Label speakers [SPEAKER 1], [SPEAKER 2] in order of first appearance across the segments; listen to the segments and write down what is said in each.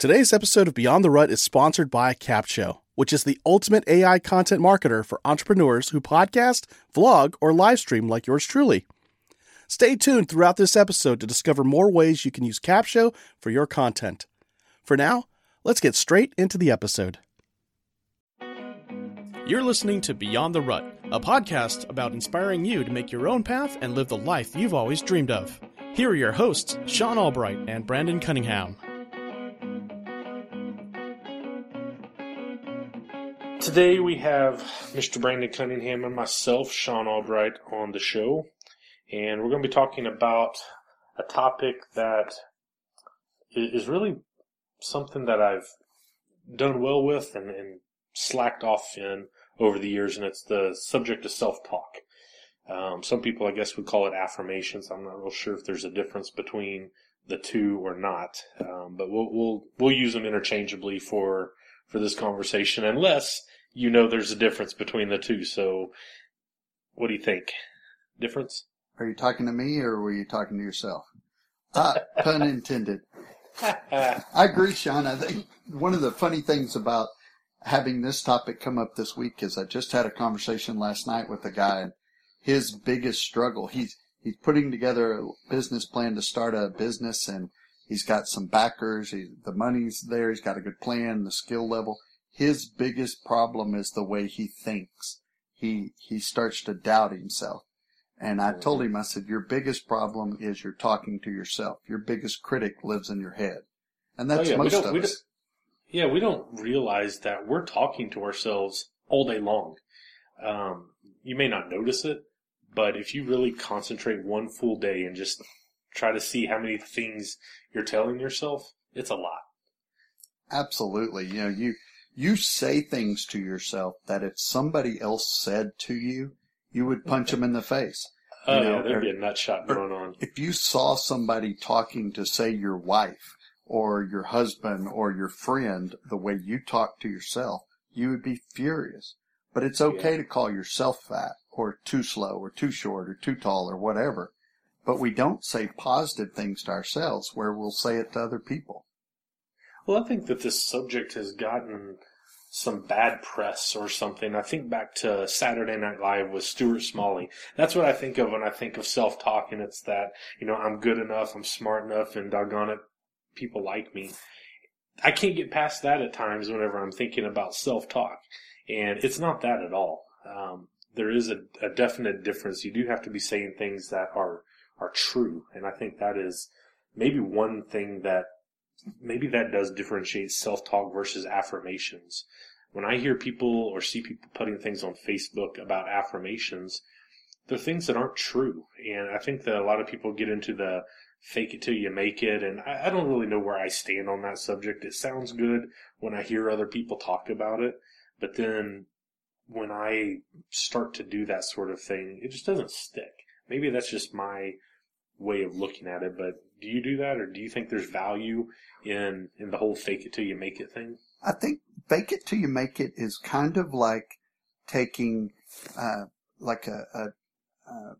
[SPEAKER 1] Today's episode of Beyond the Rut is sponsored by Capsho, which is the ultimate AI content marketer for entrepreneurs who podcast, vlog, or live stream like yours truly. Stay tuned throughout this episode to discover more ways you can use Capsho for your content. For now, let's get straight into the episode. You're listening to Beyond the Rut, a podcast about inspiring you to make your own path and live the life you've always dreamed of. Here are your hosts, Sean Albright and Brandon Cunningham.
[SPEAKER 2] Today we have Mr. Brandon Cunningham and myself, Sean Albright, on the show, and we're going to be talking about a topic that is really something that I've done well with and, and slacked off in over the years, and it's the subject of self-talk. Um, some people, I guess, would call it affirmations. I'm not real sure if there's a difference between the two or not, um, but we'll we'll we'll use them interchangeably for for this conversation, unless you know there's a difference between the two. So, what do you think? Difference?
[SPEAKER 3] Are you talking to me or were you talking to yourself? Ah, pun intended. I agree, Sean. I think one of the funny things about having this topic come up this week is I just had a conversation last night with a guy and his biggest struggle, he's, he's putting together a business plan to start a business and he's got some backers. He, the money's there. He's got a good plan, the skill level. His biggest problem is the way he thinks. He, he starts to doubt himself. And I told him, I said, your biggest problem is you're talking to yourself. Your biggest critic lives in your head. And that's
[SPEAKER 2] Oh, yeah,
[SPEAKER 3] most of us.
[SPEAKER 2] Yeah, we don't realize that we're talking to ourselves all day long. Um, you may not notice it, but if you really concentrate one full day and just try to see how many things you're telling yourself, it's a lot.
[SPEAKER 3] Absolutely. You know, you, you say things to yourself that if somebody else said to you, you would punch them in the face.
[SPEAKER 2] Oh,
[SPEAKER 3] You know,
[SPEAKER 2] yeah, there'd
[SPEAKER 3] or-
[SPEAKER 2] be a nut shot going on.
[SPEAKER 3] if you saw somebody talking to say your wife or your husband or your friend the way you talk to yourself, you would be furious. But it's okay
[SPEAKER 2] Yeah.
[SPEAKER 3] to call yourself fat or too slow or too short or too tall or whatever. But we don't say positive things to ourselves where we'll say it to other people.
[SPEAKER 2] Well, I think that this subject has gotten some bad press or something. I think back to Saturday Night Live with Stuart Smalley. That's what I think of when I think of self-talk, and it's that, you know, I'm good enough, I'm smart enough, and doggone it, people like me. I can't get past that at times whenever I'm thinking about self-talk. And it's not that at all. Um, there is a, a definite difference. You do have to be saying things that are, are true. And I think that is maybe one thing that maybe that does differentiate self-talk versus affirmations. When I hear people or see people putting things on Facebook about affirmations, they're things that aren't true. And I think that a lot of people get into the fake it till you make it. And I, I don't really know where I stand on that subject. It sounds good when I hear other people talk about it. But then when I start to do that sort of thing, it just doesn't stick. Maybe that's just my way of looking at it, but do you do that or do you think there's value in in the whole fake it till you make it thing?
[SPEAKER 3] I think fake it till you make it is kind of like taking, uh, like a, a, a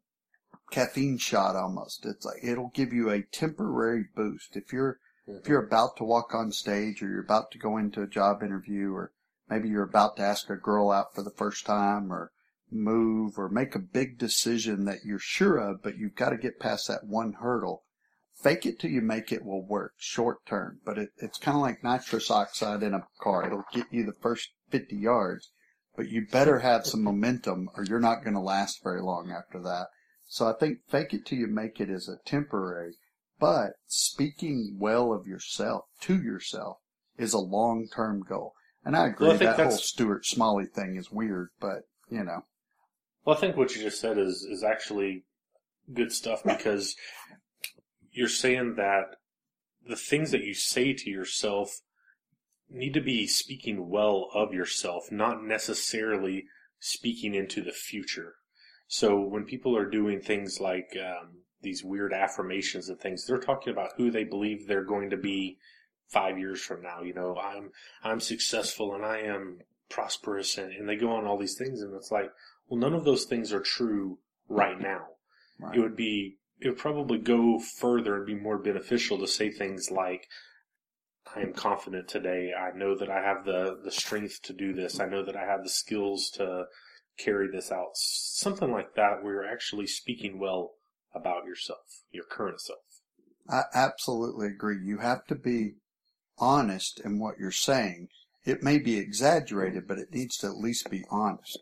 [SPEAKER 3] caffeine shot almost. It's like, it'll give you a temporary boost. If you're, if you're about to walk on stage or you're about to go into a job interview or maybe you're about to ask a girl out for the first time or move or make a big decision that you're sure of, but you've got to get past that one hurdle. Fake it till you make it will work short term, but it, it's kind of like nitrous oxide in a car. It'll get you the first 50 yards, but you better have some momentum or you're not going to last very long after that. So I think fake it till you make it is a temporary, but speaking well of yourself to yourself is a long term goal. And I agree
[SPEAKER 2] Well, I
[SPEAKER 3] that whole Stuart Smalley thing is weird, but you know,
[SPEAKER 2] Well, I think what you just said is is actually good stuff because you're saying that the things that you say to yourself need to be speaking well of yourself, not necessarily speaking into the future. So when people are doing things like um, these weird affirmations and things, they're talking about who they believe they're going to be five years from now. You know, I'm I'm successful and I am prosperous, and, and they go on all these things, and it's like, well, none of those things are true right now.
[SPEAKER 3] Right.
[SPEAKER 2] It would be it would probably go further and be more beneficial to say things like I am confident today. I know that I have the, the strength to do this. I know that I have the skills to carry this out. Something like that where you're actually speaking well about yourself, your current self.
[SPEAKER 3] I absolutely agree. You have to be honest in what you're saying. It may be exaggerated, but it needs to at least be honest.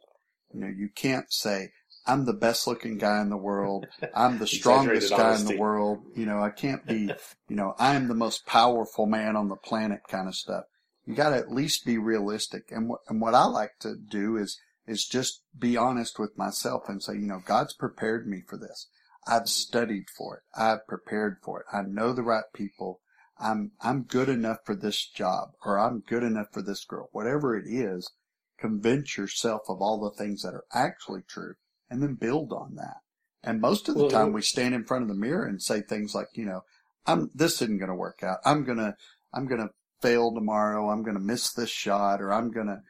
[SPEAKER 3] You know, you can't say, I'm the best looking guy in the world. I'm the strongest guy in the world. You know, I can't be, you know, I am the most powerful man on the planet kind of stuff. You got to at least be realistic. And what, and what I like to do is, is just be honest with myself and say, you know, God's prepared me for this. I've studied for it. I've prepared for it. I know the right people. I'm, I'm good enough for this job or I'm good enough for this girl. Whatever it is, convince yourself of all the things that are actually true and then build on that. And most of the well, time we stand in front of the mirror and say things like, you know, I'm, this isn't going to work out. I'm going to, I'm going to fail tomorrow. I'm going to miss this shot or I'm going to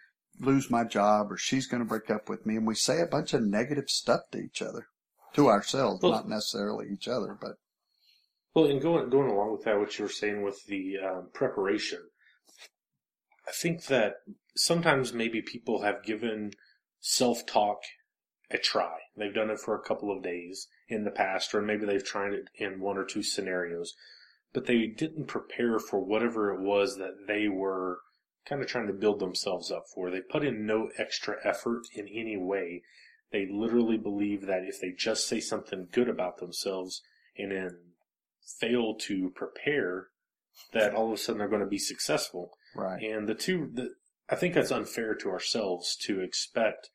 [SPEAKER 3] lose my job or she's going to break up with me. And we say a bunch of negative stuff to each other, to ourselves, well, not necessarily each other, but.
[SPEAKER 2] Well, and going, going along with that, what you were saying with the um, preparation, I think that sometimes maybe people have given self talk a try. They've done it for a couple of days in the past, or maybe they've tried it in one or two scenarios, but they didn't prepare for whatever it was that they were kind of trying to build themselves up for. They put in no extra effort in any way. They literally believe that if they just say something good about themselves and then fail to prepare, that all of a sudden they're going to be successful.
[SPEAKER 3] Right.
[SPEAKER 2] And the two, the, I think that's unfair to ourselves to expect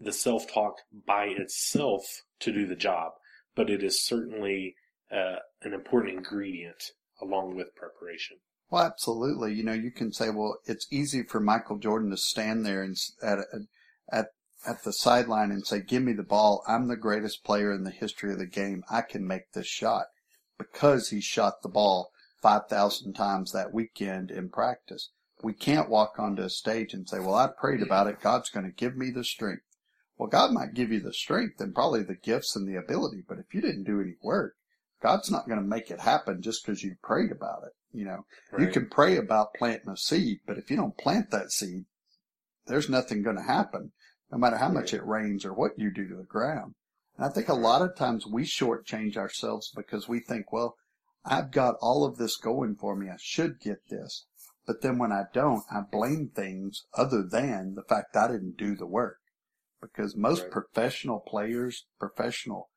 [SPEAKER 2] the self talk by itself to do the job, but it is certainly uh, an important ingredient along with preparation.
[SPEAKER 3] Well, absolutely. You know, you can say, well, it's easy for Michael Jordan to stand there and at at at the sideline and say, "Give me the ball. I'm the greatest player in the history of the game. I can make this shot," because he shot the ball five thousand times that weekend in practice. We can't walk onto a stage and say, "Well, I prayed about it. God's going to give me the strength." Well, God might give you the strength and probably the gifts and the ability, but if you didn't do any work, God's not going to make it happen just because you prayed about it. You know, right. you can pray about planting a seed, but if you don't plant that seed, there's nothing going to happen, no matter how much it rains or what you do to the ground. And I think a lot of times we shortchange ourselves because we think, well, I've got all of this going for me. I should get this. But then when I don't, I blame things other than the fact I didn't do the work because most right. professional players, professional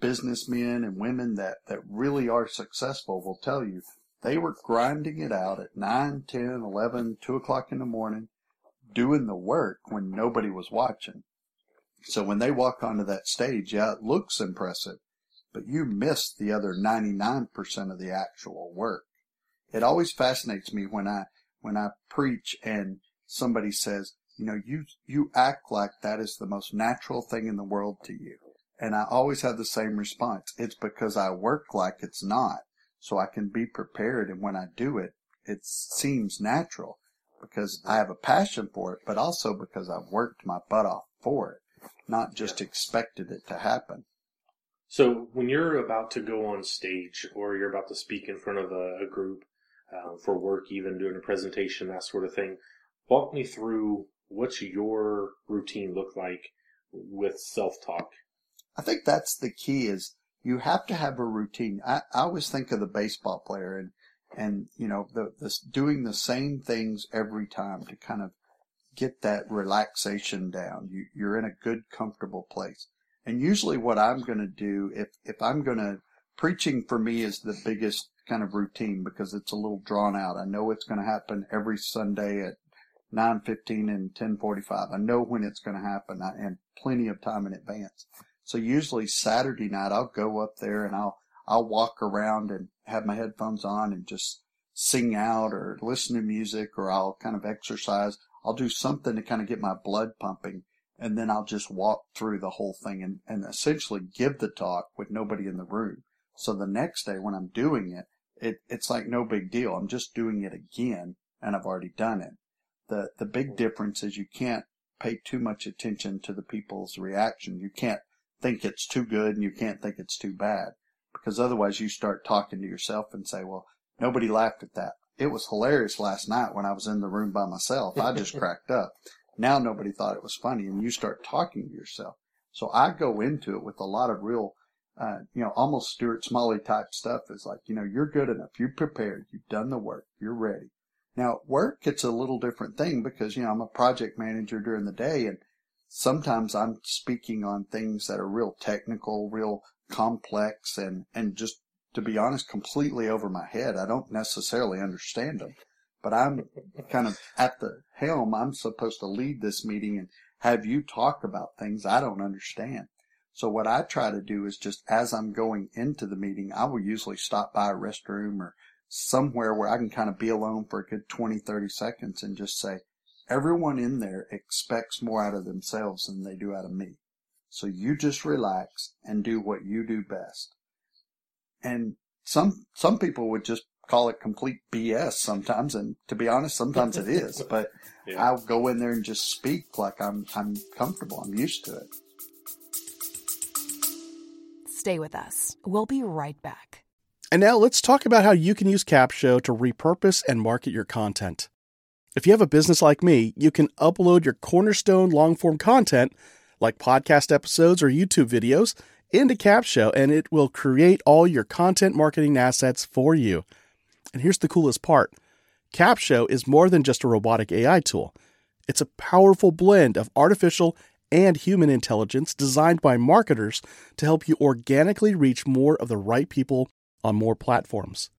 [SPEAKER 3] businessmen and women that, that really are successful will tell you they were grinding it out at 9, 10, 11, 2 o'clock in the morning, doing the work when nobody was watching. So when they walk onto that stage, yeah, it looks impressive, but you miss the other 99% of the actual work. It always fascinates me when I, when I preach and somebody says, you know, you, you act like that is the most natural thing in the world to you. And I always have the same response. It's because I work like it's not. So I can be prepared. And when I do it, it seems natural because I have a passion for it, but also because I've worked my butt off for it, not just expected it to happen.
[SPEAKER 2] So when you're about to go on stage or you're about to speak in front of a, a group uh, for work, even doing a presentation, that sort of thing, walk me through what's your routine look like with self-talk?
[SPEAKER 3] I think that's the key is you have to have a routine. I, I always think of the baseball player and, and, you know, the, the, doing the same things every time to kind of get that relaxation down. You, you're in a good, comfortable place. And usually what I'm going to do, if, if I'm going to, preaching for me is the biggest kind of routine because it's a little drawn out. I know it's going to happen every Sunday at 9.15 and 10.45. I know when it's going to happen and plenty of time in advance. So usually Saturday night I'll go up there and I'll, I'll walk around and have my headphones on and just sing out or listen to music or I'll kind of exercise. I'll do something to kind of get my blood pumping and then I'll just walk through the whole thing and, and essentially give the talk with nobody in the room. So the next day when I'm doing it, it, it's like no big deal. I'm just doing it again and I've already done it. The, the big difference is you can't pay too much attention to the people's reaction. You can't think it's too good and you can't think it's too bad because otherwise you start talking to yourself and say, well, nobody laughed at that. it was hilarious last night when I was in the room by myself. I just cracked up. Now nobody thought it was funny and you start talking to yourself. So I go into it with a lot of real, uh, you know, almost Stuart Smalley type stuff. It's like, you know, you're good enough. You're prepared. You've done the work. You're ready. Now at work, it's a little different thing because, you know, I'm a project manager during the day and sometimes I'm speaking on things that are real technical, real complex and, and just to be honest, completely over my head. I don't necessarily understand them, but I'm kind of at the helm. I'm supposed to lead this meeting and have you talk about things I don't understand. So what I try to do is just as I'm going into the meeting, I will usually stop by a restroom or somewhere where I can kind of be alone for a good 20, 30 seconds and just say, everyone in there expects more out of themselves than they do out of me. So you just relax and do what you do best. And some, some people would just call it complete BS sometimes. And to be honest, sometimes it is, but yeah. I'll go in there and just speak like I'm, I'm comfortable. I'm used to it.
[SPEAKER 4] Stay with us. We'll be right back.
[SPEAKER 1] And now let's talk about how you can use Capsho to repurpose and market your content. If you have a business like me, you can upload your cornerstone long form content like podcast episodes or YouTube videos into Capsho and it will create all your content marketing assets for you. And here's the coolest part Capsho is more than just a robotic AI tool, it's a powerful blend of artificial and human intelligence designed by marketers to help you organically reach more of the right people on more platforms.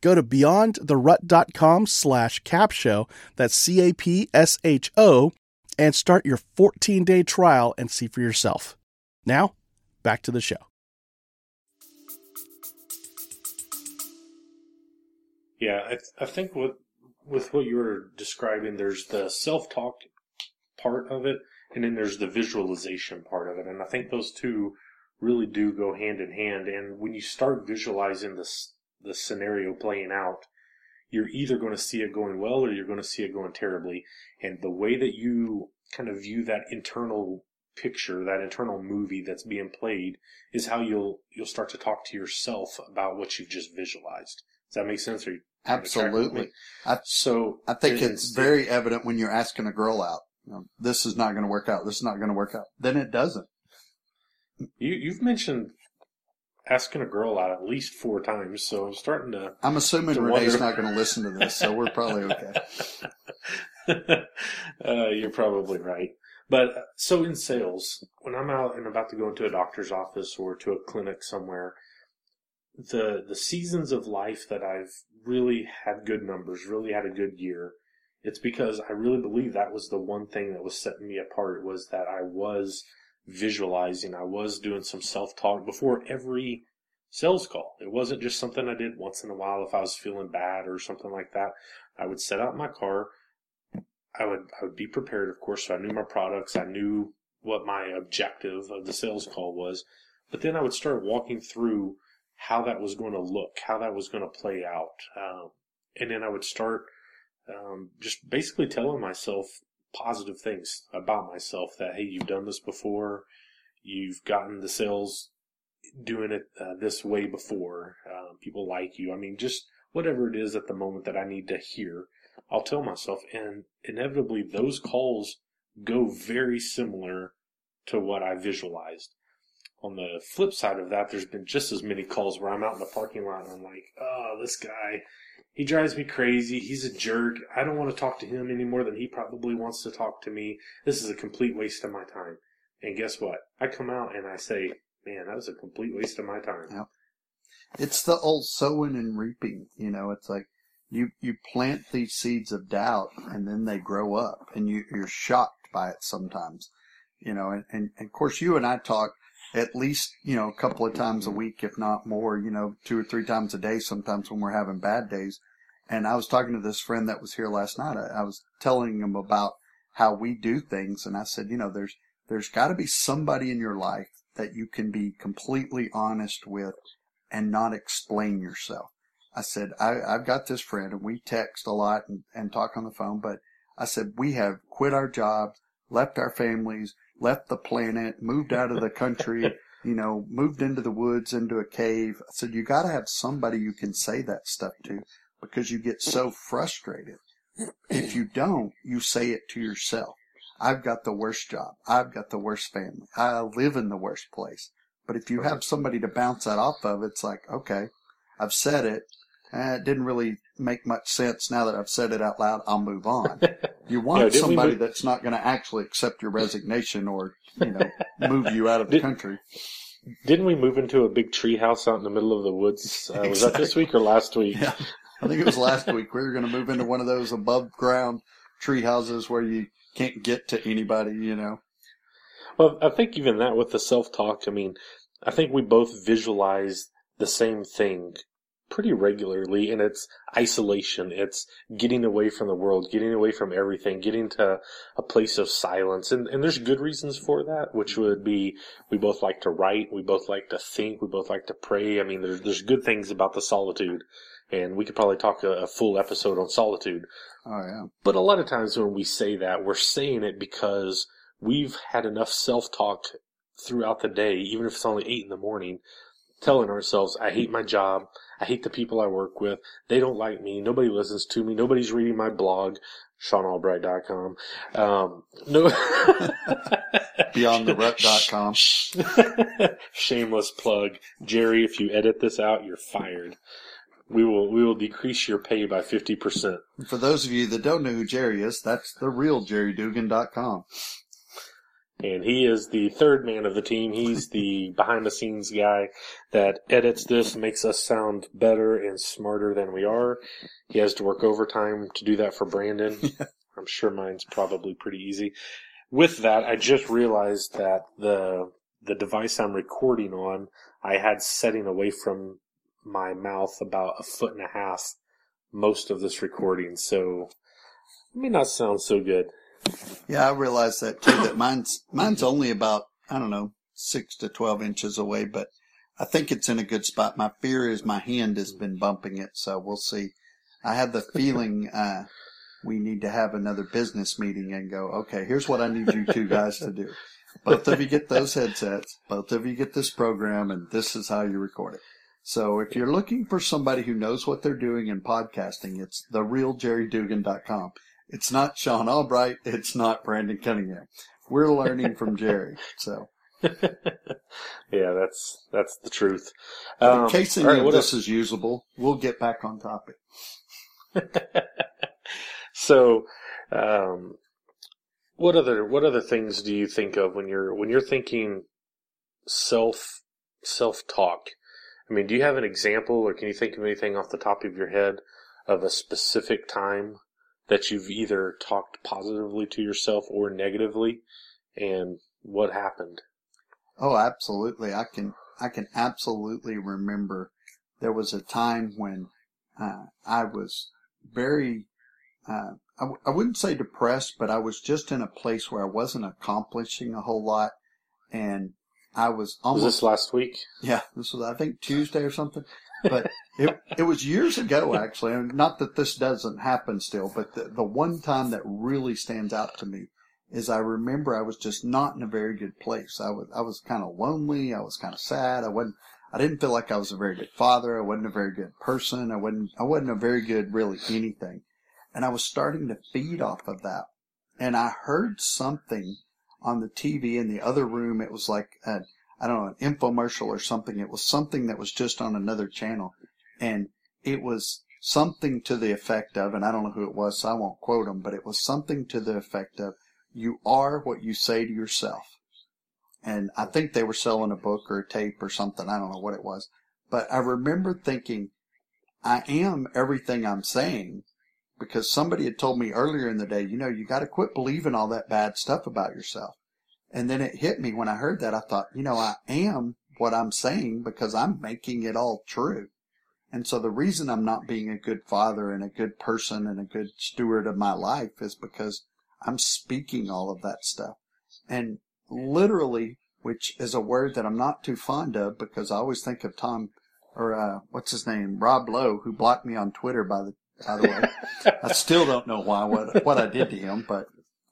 [SPEAKER 1] Go to beyondtherut.com slash capsho, that's C-A-P-S-H-O, and start your 14-day trial and see for yourself. Now, back to the show.
[SPEAKER 2] Yeah, I, th- I think with with what you were describing, there's the self talk part of it, and then there's the visualization part of it, and I think those two really do go hand in hand. And when you start visualizing this the scenario playing out, you're either going to see it going well or you're going to see it going terribly. And the way that you kind of view that internal picture, that internal movie that's being played, is how you'll you'll start to talk to yourself about what you've just visualized. Does that make sense?
[SPEAKER 3] Absolutely. I, so I think it's very evident when you're asking a girl out. You know, this is not going to work out. This is not going to work out. Then it doesn't.
[SPEAKER 2] You you've mentioned asking a girl out at least four times, so I'm starting to.
[SPEAKER 3] I'm assuming to Renee's wonder. not going to listen to this, so we're probably
[SPEAKER 2] okay. uh, you're probably right. But uh, so in sales, when I'm out and about to go into a doctor's office or to a clinic somewhere, the the seasons of life that I've really had good numbers, really had a good year, it's because I really believe that was the one thing that was setting me apart was that I was visualizing, I was doing some self talk before every sales call. It wasn't just something I did once in a while if I was feeling bad or something like that. I would set out my car, I would I would be prepared, of course. So I knew my products. I knew what my objective of the sales call was. But then I would start walking through how that was going to look, how that was going to play out, um, and then I would start um, just basically telling myself positive things about myself. That hey, you've done this before. You've gotten the sales doing it uh, this way before. Uh, people like you. I mean, just whatever it is at the moment that I need to hear I'll tell myself, and inevitably those calls go very similar to what I visualized. On the flip side of that, there's been just as many calls where I'm out in the parking lot and I'm like, oh, this guy, he drives me crazy. He's a jerk. I don't want to talk to him any more than he probably wants to talk to me. This is a complete waste of my time. And guess what? I come out and I say, man, that was a complete waste of my time.
[SPEAKER 3] Yep. It's the old sowing and reaping. You know, it's like you you plant these seeds of doubt and then they grow up and you you're shocked by it sometimes you know and, and, and of course you and i talk at least you know a couple of times a week if not more you know two or three times a day sometimes when we're having bad days. And i was talking to this friend that was here last night. I, I was telling him about how we do things. And i said you know there's there's got to be somebody in your life that you can be completely honest with and not explain yourself. I said, I, I've got this friend and we text a lot and, and talk on the phone, but I said, we have quit our jobs, left our families, left the planet, moved out of the country, you know, moved into the woods, into a cave. I said, you got to have somebody you can say that stuff to. because you get so frustrated. If you don't, you say it to yourself. I've got the worst job. I've got the worst family. I live in the worst place. But if you have somebody to bounce that off of, it's like, okay, I've said it. Eh, it didn't really make much sense now that I've said it out loud. I'll move on. You want
[SPEAKER 2] we
[SPEAKER 3] somody
[SPEAKER 2] move-
[SPEAKER 3] that's not going to actually accept your resignation or, you know, move you out of the
[SPEAKER 2] Did-
[SPEAKER 3] country.
[SPEAKER 2] Didn't we move into a big tree house out in the middle of the woods? Uh, was that this week or last week?
[SPEAKER 3] Yeah. I think it was last week. We were going to move into one of those above ground tree houses where you can't get to anybody, you know.
[SPEAKER 2] Well, I think even that with the self talk, I mean, I think we both visualize the same thing pretty regularly, and it's isolation. It's getting away from the world, getting away from everything, getting to a place of silence. And, and there's good reasons for that, which mm-hmm. would be we both like to write, we both like to think, we both like to pray. I mean, there's, there's good things about the solitude. And we could probably talk a, a full episode on solitude.
[SPEAKER 3] Oh, yeah.
[SPEAKER 2] But a lot of times when we say that, we're saying it because we've had enough self talk throughout the day, even if it's only eight in the morning, telling ourselves, I hate my job. I hate the people I work with. They don't like me. Nobody listens to me. Nobody's reading my blog, SeanAlbright.com. Um, no.
[SPEAKER 3] BeyondTheRut.com.
[SPEAKER 2] Shameless plug. Jerry, if you edit this out, you're fired. We will, we will decrease your pay by 50%.
[SPEAKER 3] For those of you that don't know who Jerry is, that's the real JerryDugan.com.
[SPEAKER 2] and he is the third man of the team. He's the behind the scenes guy that edits this, makes us sound better and smarter than we are. He has to work overtime to do that for Brandon. I'm sure mine's probably pretty easy. With that, I just realized that the the device I'm recording on, I had setting away from my mouth about a foot and a half most of this recording, so it may not sound so good.
[SPEAKER 3] Yeah, I realize that too, that mine's, mine's only about, I don't know, six to 12 inches away, but I think it's in a good spot. My fear is my hand has been bumping it, so we'll see. I have the feeling, uh, we need to have another business meeting and go, okay, here's what I need you two guys to do. Both of you get those headsets. Both of you get this program and this is how you record it. So if you're looking for somebody who knows what they're doing in podcasting, it's therealjerrydugan.com. It's not Sean Albright. It's not Brandon Cunningham. We're learning from Jerry. So
[SPEAKER 2] yeah, that's that's the truth.
[SPEAKER 3] in
[SPEAKER 2] Um,
[SPEAKER 3] case any
[SPEAKER 2] right,
[SPEAKER 3] of this
[SPEAKER 2] else?
[SPEAKER 3] is usable, we'll get back on topic.
[SPEAKER 2] so, um, what other what other things do you think of when you're when you're thinking self self talk? I mean, do you have an example, or can you think of anything off the top of your head of a specific time that you've either talked positively to yourself or negatively, and what happened?
[SPEAKER 3] Oh, absolutely. I can, I can absolutely remember there was a time when, uh, I was very, uh, I, w- I wouldn't say depressed, but I was just in a place where I wasn't accomplishing a whole lot. And I was
[SPEAKER 2] Was
[SPEAKER 3] almost,
[SPEAKER 2] this last week?
[SPEAKER 3] yeah, this was, I think Tuesday or something, but it, it was years ago actually. And not that this doesn't happen still, but the, the one time that really stands out to me is I remember I was just not in a very good place. I was, I was kind of lonely. I was kind of sad. I wasn't, I didn't feel like I was a very good father. I wasn't a very good person. I wasn't, I wasn't a very good really anything. And I was starting to feed off of that. And I heard something on the TV in the other room. It was like, a, I don't know, an infomercial or something. It was something that was just on another channel. And it was something to the effect of, and I don't know who it was, so I won't quote them, but it was something to the effect of, you are what you say to yourself. And I think they were selling a book or a tape or something. I don't know what it was. But I remember thinking, I am everything I'm saying because somebody had told me earlier in the day, you know, you got to quit believing all that bad stuff about yourself. And then it hit me when I heard that. I thought, you know, I am what I'm saying because I'm making it all true. And so the reason I'm not being a good father and a good person and a good steward of my life is because I'm speaking all of that stuff. And literally, which is a word that I'm not too fond of because I always think of Tom or uh, what's his name, Rob Lowe, who blocked me on Twitter by the by the way. I still don't know why what what I did to him, but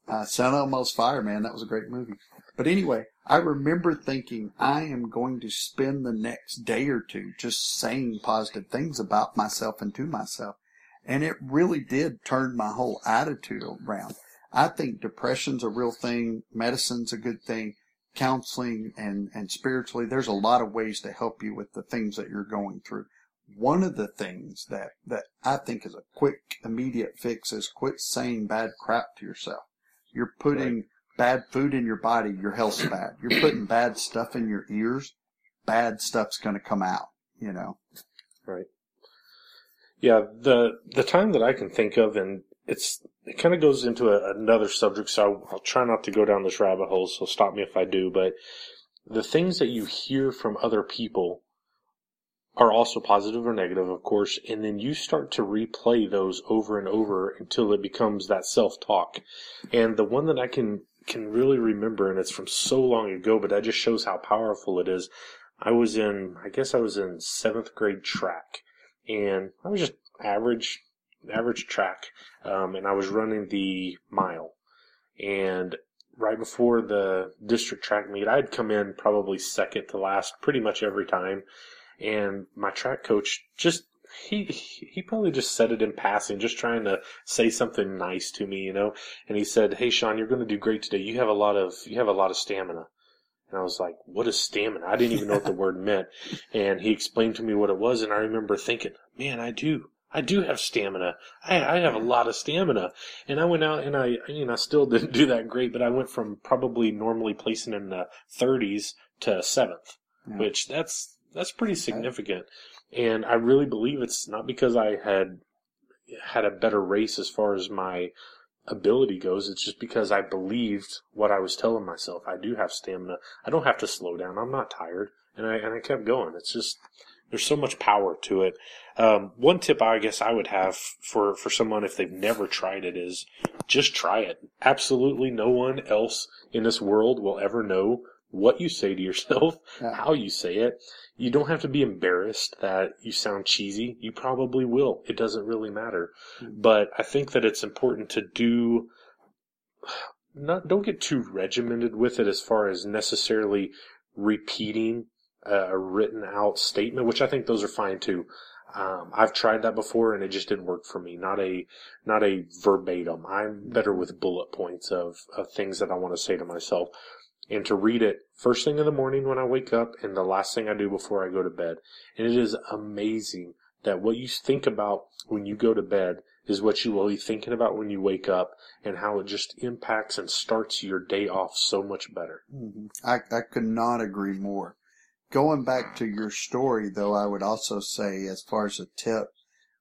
[SPEAKER 3] uh, St. Elmo's Fire, man, that was a great movie. But anyway, I remember thinking I am going to spend the next day or two just saying positive things about myself and to myself. And it really did turn my whole attitude around. I think depression's a real thing. Medicine's a good thing. Counseling and, and spiritually, there's a lot of ways to help you with the things that you're going through. One of the things that, that I think is a quick, immediate fix is quit saying bad crap to yourself. You're putting right. bad food in your body, your health's bad. You're putting bad stuff in your ears, bad stuff's going to come out, you know?
[SPEAKER 2] Right. Yeah, the the time that I can think of, and it's it kind of goes into a, another subject, so I'll, I'll try not to go down this rabbit hole. So stop me if I do. But the things that you hear from other people are also positive or negative, of course, and then you start to replay those over and over until it becomes that self talk. And the one that I can can really remember, and it's from so long ago, but that just shows how powerful it is. I was in, I guess I was in seventh grade track, and I was just average, average track, um, and I was running the mile, and right before the district track meet, I'd come in probably second to last pretty much every time, and my track coach just he he probably just said it in passing, just trying to say something nice to me, you know. And he said, "Hey, Sean, you're going to do great today. You have a lot of you have a lot of stamina." And I was like, what is stamina? I didn't even know what the word meant. And he explained to me what it was. And I remember thinking, man, I do. I do have stamina. I, I have a lot of stamina. And I went out and I, you know, I still didn't do that great, but I went from probably normally placing in the 30s to seventh, yeah. which that's, that's pretty significant. And I really believe it's not because I had had a better race as far as my ability goes. It's just because I believed what I was telling myself. I do have stamina. I don't have to slow down. I'm not tired. And I, and I kept going. It's just, there's so much power to it. Um, one tip I guess I would have for, for someone if they've never tried it is just try it. Absolutely no one else in this world will ever know what you say to yourself, yeah. how you say it. You don't have to be embarrassed that you sound cheesy. You probably will. It doesn't really matter. Mm-hmm. But I think that it's important to do not don't get too regimented with it as far as necessarily repeating a written out statement, which I think those are fine too. Um, I've tried that before and it just didn't work for me. Not a, not a verbatim. I'm better with bullet points of, of things that I want to say to myself and to read it first thing in the morning when I wake up and the last thing I do before I go to bed. And it is amazing that what you think about when you go to bed is what you will be thinking about when you wake up and how it just impacts and starts your day off so much better.
[SPEAKER 3] Mm-hmm. I, I could not agree more. Going back to your story though, I would also say as far as a tip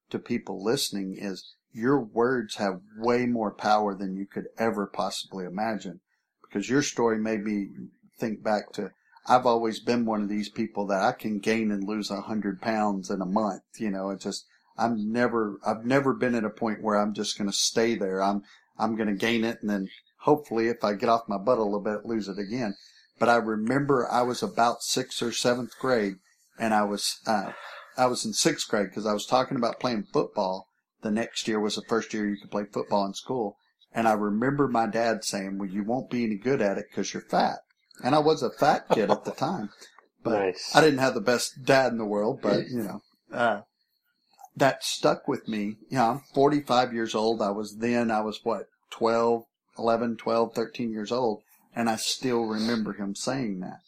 [SPEAKER 3] to people listening is your words have way more power than you could ever possibly imagine because your story made me think back to I've always been one of these people that I can gain and lose a hundred pounds in a month. You know, it's just I'm never I've never been at a point where I'm just going to stay there. I'm I'm going to gain it and then hopefully if I get off my butt a little bit, lose it again. But I remember I was about sixth or seventh grade, and I was uh, I was in sixth grade because I was talking about playing football. The next year was the first year you could play football in school, and I remember my dad saying, well, you won't be any good at it because you're fat. And I was a fat kid at the time, but nice. I didn't have the best dad in the world, but you know, uh, that stuck with me. You know, I'm 45 years old. I was then, I was what, 12, 11, 12, 13 years old. And I still remember him saying that.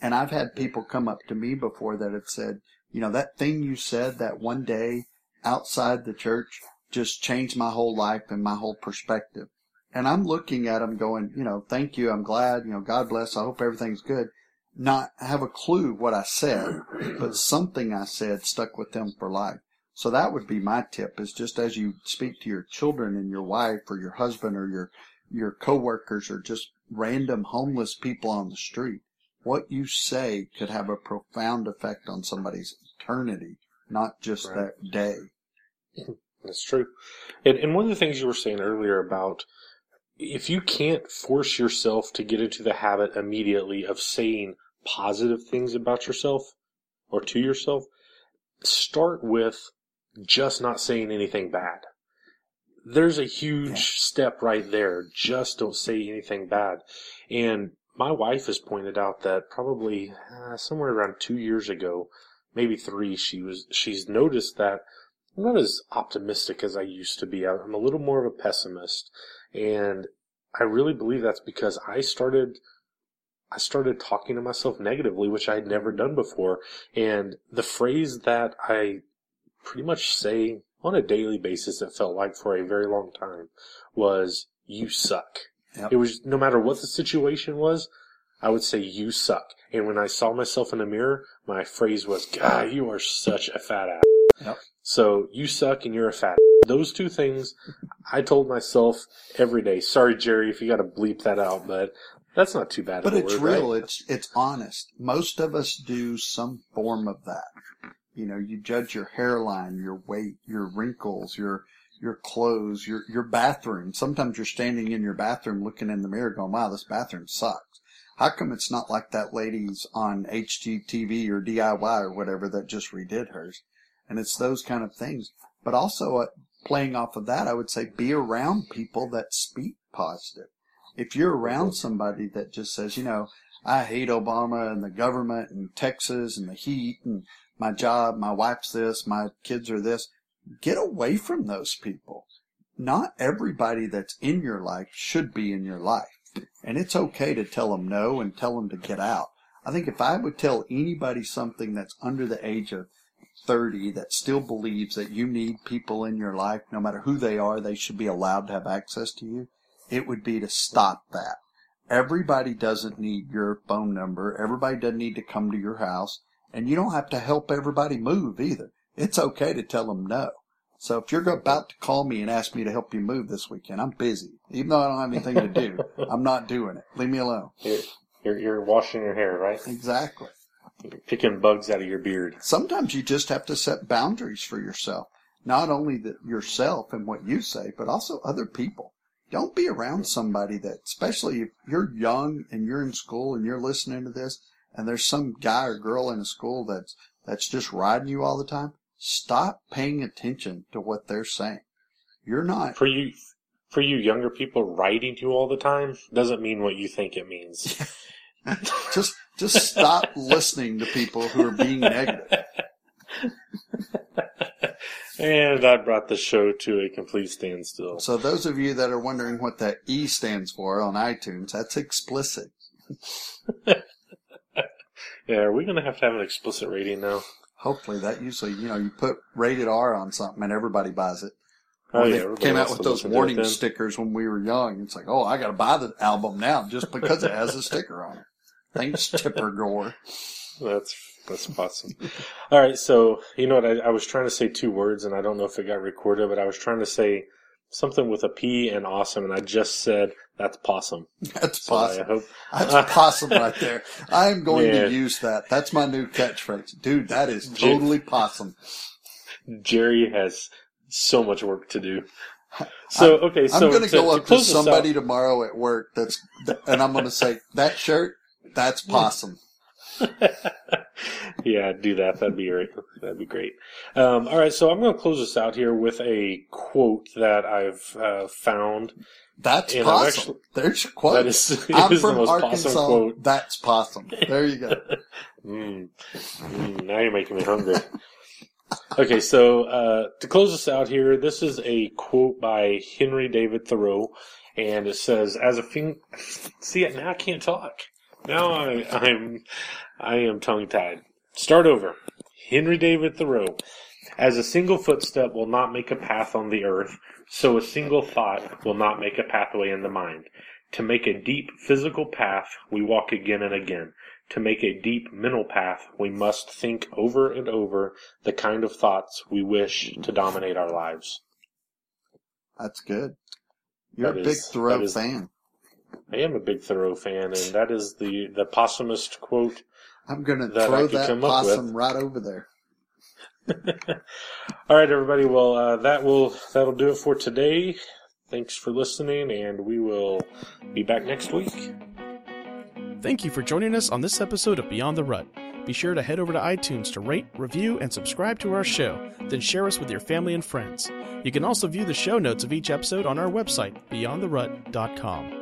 [SPEAKER 3] And I've had people come up to me before that have said, you know, that thing you said that one day outside the church, just changed my whole life and my whole perspective. And I'm looking at them going, you know, thank you. I'm glad, you know, God bless. I hope everything's good. Not have a clue what I said, but something I said stuck with them for life. So that would be my tip is just as you speak to your children and your wife or your husband or your, your coworkers or just random homeless people on the street, what you say could have a profound effect on somebody's eternity, not just right. that day.
[SPEAKER 2] That's true. And, and one of the things you were saying earlier about if you can't force yourself to get into the habit immediately of saying positive things about yourself or to yourself, start with just not saying anything bad. There's a huge yeah. step right there. Just don't say anything bad. And my wife has pointed out that probably uh, somewhere around two years ago, maybe three, she was, she's noticed that I'm not as optimistic as I used to be. I'm a little more of a pessimist, and I really believe that's because I started I started talking to myself negatively, which I had never done before. And the phrase that I pretty much say on a daily basis, it felt like for a very long time, was "you suck."
[SPEAKER 3] Yep.
[SPEAKER 2] It was no matter what the situation was, I would say "you suck." And when I saw myself in the mirror, my phrase was, "God, you are such a fat ass."
[SPEAKER 3] Yep.
[SPEAKER 2] So you suck and you're a fat. Those two things, I told myself every day. Sorry, Jerry, if you got to bleep that out, but that's not too bad.
[SPEAKER 3] But
[SPEAKER 2] of a
[SPEAKER 3] it's
[SPEAKER 2] word,
[SPEAKER 3] real.
[SPEAKER 2] right?
[SPEAKER 3] It's it's honest. Most of us do some form of that. You know, you judge your hairline, your weight, your wrinkles, your your clothes, your your bathroom. Sometimes you're standing in your bathroom looking in the mirror going, wow, this bathroom sucks. How come it's not like that lady's on HGTV or DIY or whatever that just redid hers? And it's those kind of things. But also, uh, playing off of that, I would say be around people that speak positive. If you're around somebody that just says, you know, I hate Obama and the government and Texas and the heat and my job, my wife's this, my kids are this, get away from those people. Not everybody that's in your life should be in your life. And it's okay to tell them no and tell them to get out. I think if I would tell anybody something that's under the age of 30 that still believes that you need people in your life, no matter who they are, they should be allowed to have access to you, it would be to stop that. Everybody doesn't need your phone number. Everybody doesn't need to come to your house. And you don't have to help everybody move either. It's okay to tell them no. So if you're about to call me and ask me to help you move this weekend, I'm busy. Even though I don't have anything to do, I'm not doing it. Leave me alone.
[SPEAKER 2] You're, you're, you're washing your hair, right?
[SPEAKER 3] Exactly.
[SPEAKER 2] Picking bugs out of your beard.
[SPEAKER 3] Sometimes you just have to set boundaries for yourself. Not only the, yourself and what you say, but also other people. Don't be around somebody that, especially if you're young and you're in school and you're listening to this, and there's some guy or girl in a school that's that's just riding you all the time. Stop paying attention to what they're saying. You're not.
[SPEAKER 2] For you, for you younger people, writing you all the time doesn't mean what you think it means.
[SPEAKER 3] Just just stop listening to people who are being negative.
[SPEAKER 2] and I brought the show to a complete standstill.
[SPEAKER 3] So those of you that are wondering what that E stands for on iTunes, that's explicit.
[SPEAKER 2] Yeah, are we going to have to have an explicit rating now?
[SPEAKER 3] Hopefully that usually, you know, you put rated R on something and everybody buys it.
[SPEAKER 2] Oh,
[SPEAKER 3] When
[SPEAKER 2] yeah,
[SPEAKER 3] they came out with those
[SPEAKER 2] listen to it
[SPEAKER 3] warning stickers when we were young. It's like, oh, I got to buy the album now just because it has a sticker on it. Thanks, Tipper Gore.
[SPEAKER 2] That's that's awesome. All right, so you know what? I, I was trying to say two words, and I don't know if it got recorded, but I was trying to say something with a P and awesome, and I just said that's possum.
[SPEAKER 3] That's
[SPEAKER 2] So I
[SPEAKER 3] possum.
[SPEAKER 2] hope
[SPEAKER 3] That's possum right there. I'm going
[SPEAKER 2] Yeah.
[SPEAKER 3] to use that. That's my new catchphrase. Dude, that is totally possum.
[SPEAKER 2] Jerry has so much work to do. So okay, so
[SPEAKER 3] I'm going to go up to somebody tomorrow at work that's, and I'm going to say, that shirt, that's possum.
[SPEAKER 2] yeah, do that. That'd be great. That'd be great. Um, all right, so I'm going to close this out here with a quote that I've uh, found.
[SPEAKER 3] That's
[SPEAKER 2] And
[SPEAKER 3] possum.
[SPEAKER 2] actually-
[SPEAKER 3] There's your quote.
[SPEAKER 2] That is,
[SPEAKER 3] I'm
[SPEAKER 2] is the
[SPEAKER 3] from
[SPEAKER 2] most
[SPEAKER 3] Arkansas.
[SPEAKER 2] quote.
[SPEAKER 3] That's possum. There you go.
[SPEAKER 2] Mm. Mm, now you're making me hungry. okay, so uh, to close us out here, this is a quote by Henry David Thoreau, and it says, "As a fin- see it now, I can't talk. Now I, I'm I am tongue tied. Start over. Henry David Thoreau. As a single footstep will not make a path on the earth, so a single thought will not make a pathway in the mind. To make a deep physical path, we walk again and again. To make a deep mental path, we must think over and over the kind of thoughts we wish to dominate our lives.
[SPEAKER 3] That's good. You're
[SPEAKER 2] That
[SPEAKER 3] a big
[SPEAKER 2] is-
[SPEAKER 3] Thoreau
[SPEAKER 2] that is-
[SPEAKER 3] fan.
[SPEAKER 2] I am a big Thoreau fan, and that is the, the possumist quote.
[SPEAKER 3] I'm going to
[SPEAKER 2] that
[SPEAKER 3] throw
[SPEAKER 2] could
[SPEAKER 3] that
[SPEAKER 2] come
[SPEAKER 3] possum right over there.
[SPEAKER 2] All right, everybody. Well, uh, that will that'll do it for today. Thanks for listening, and we will be back next week.
[SPEAKER 1] Thank you for joining us on this episode of Beyond the Rut. Be sure to head over to iTunes to rate, review, and subscribe to our show, then share us with your family and friends. You can also view the show notes of each episode on our website, beyondtherut.com.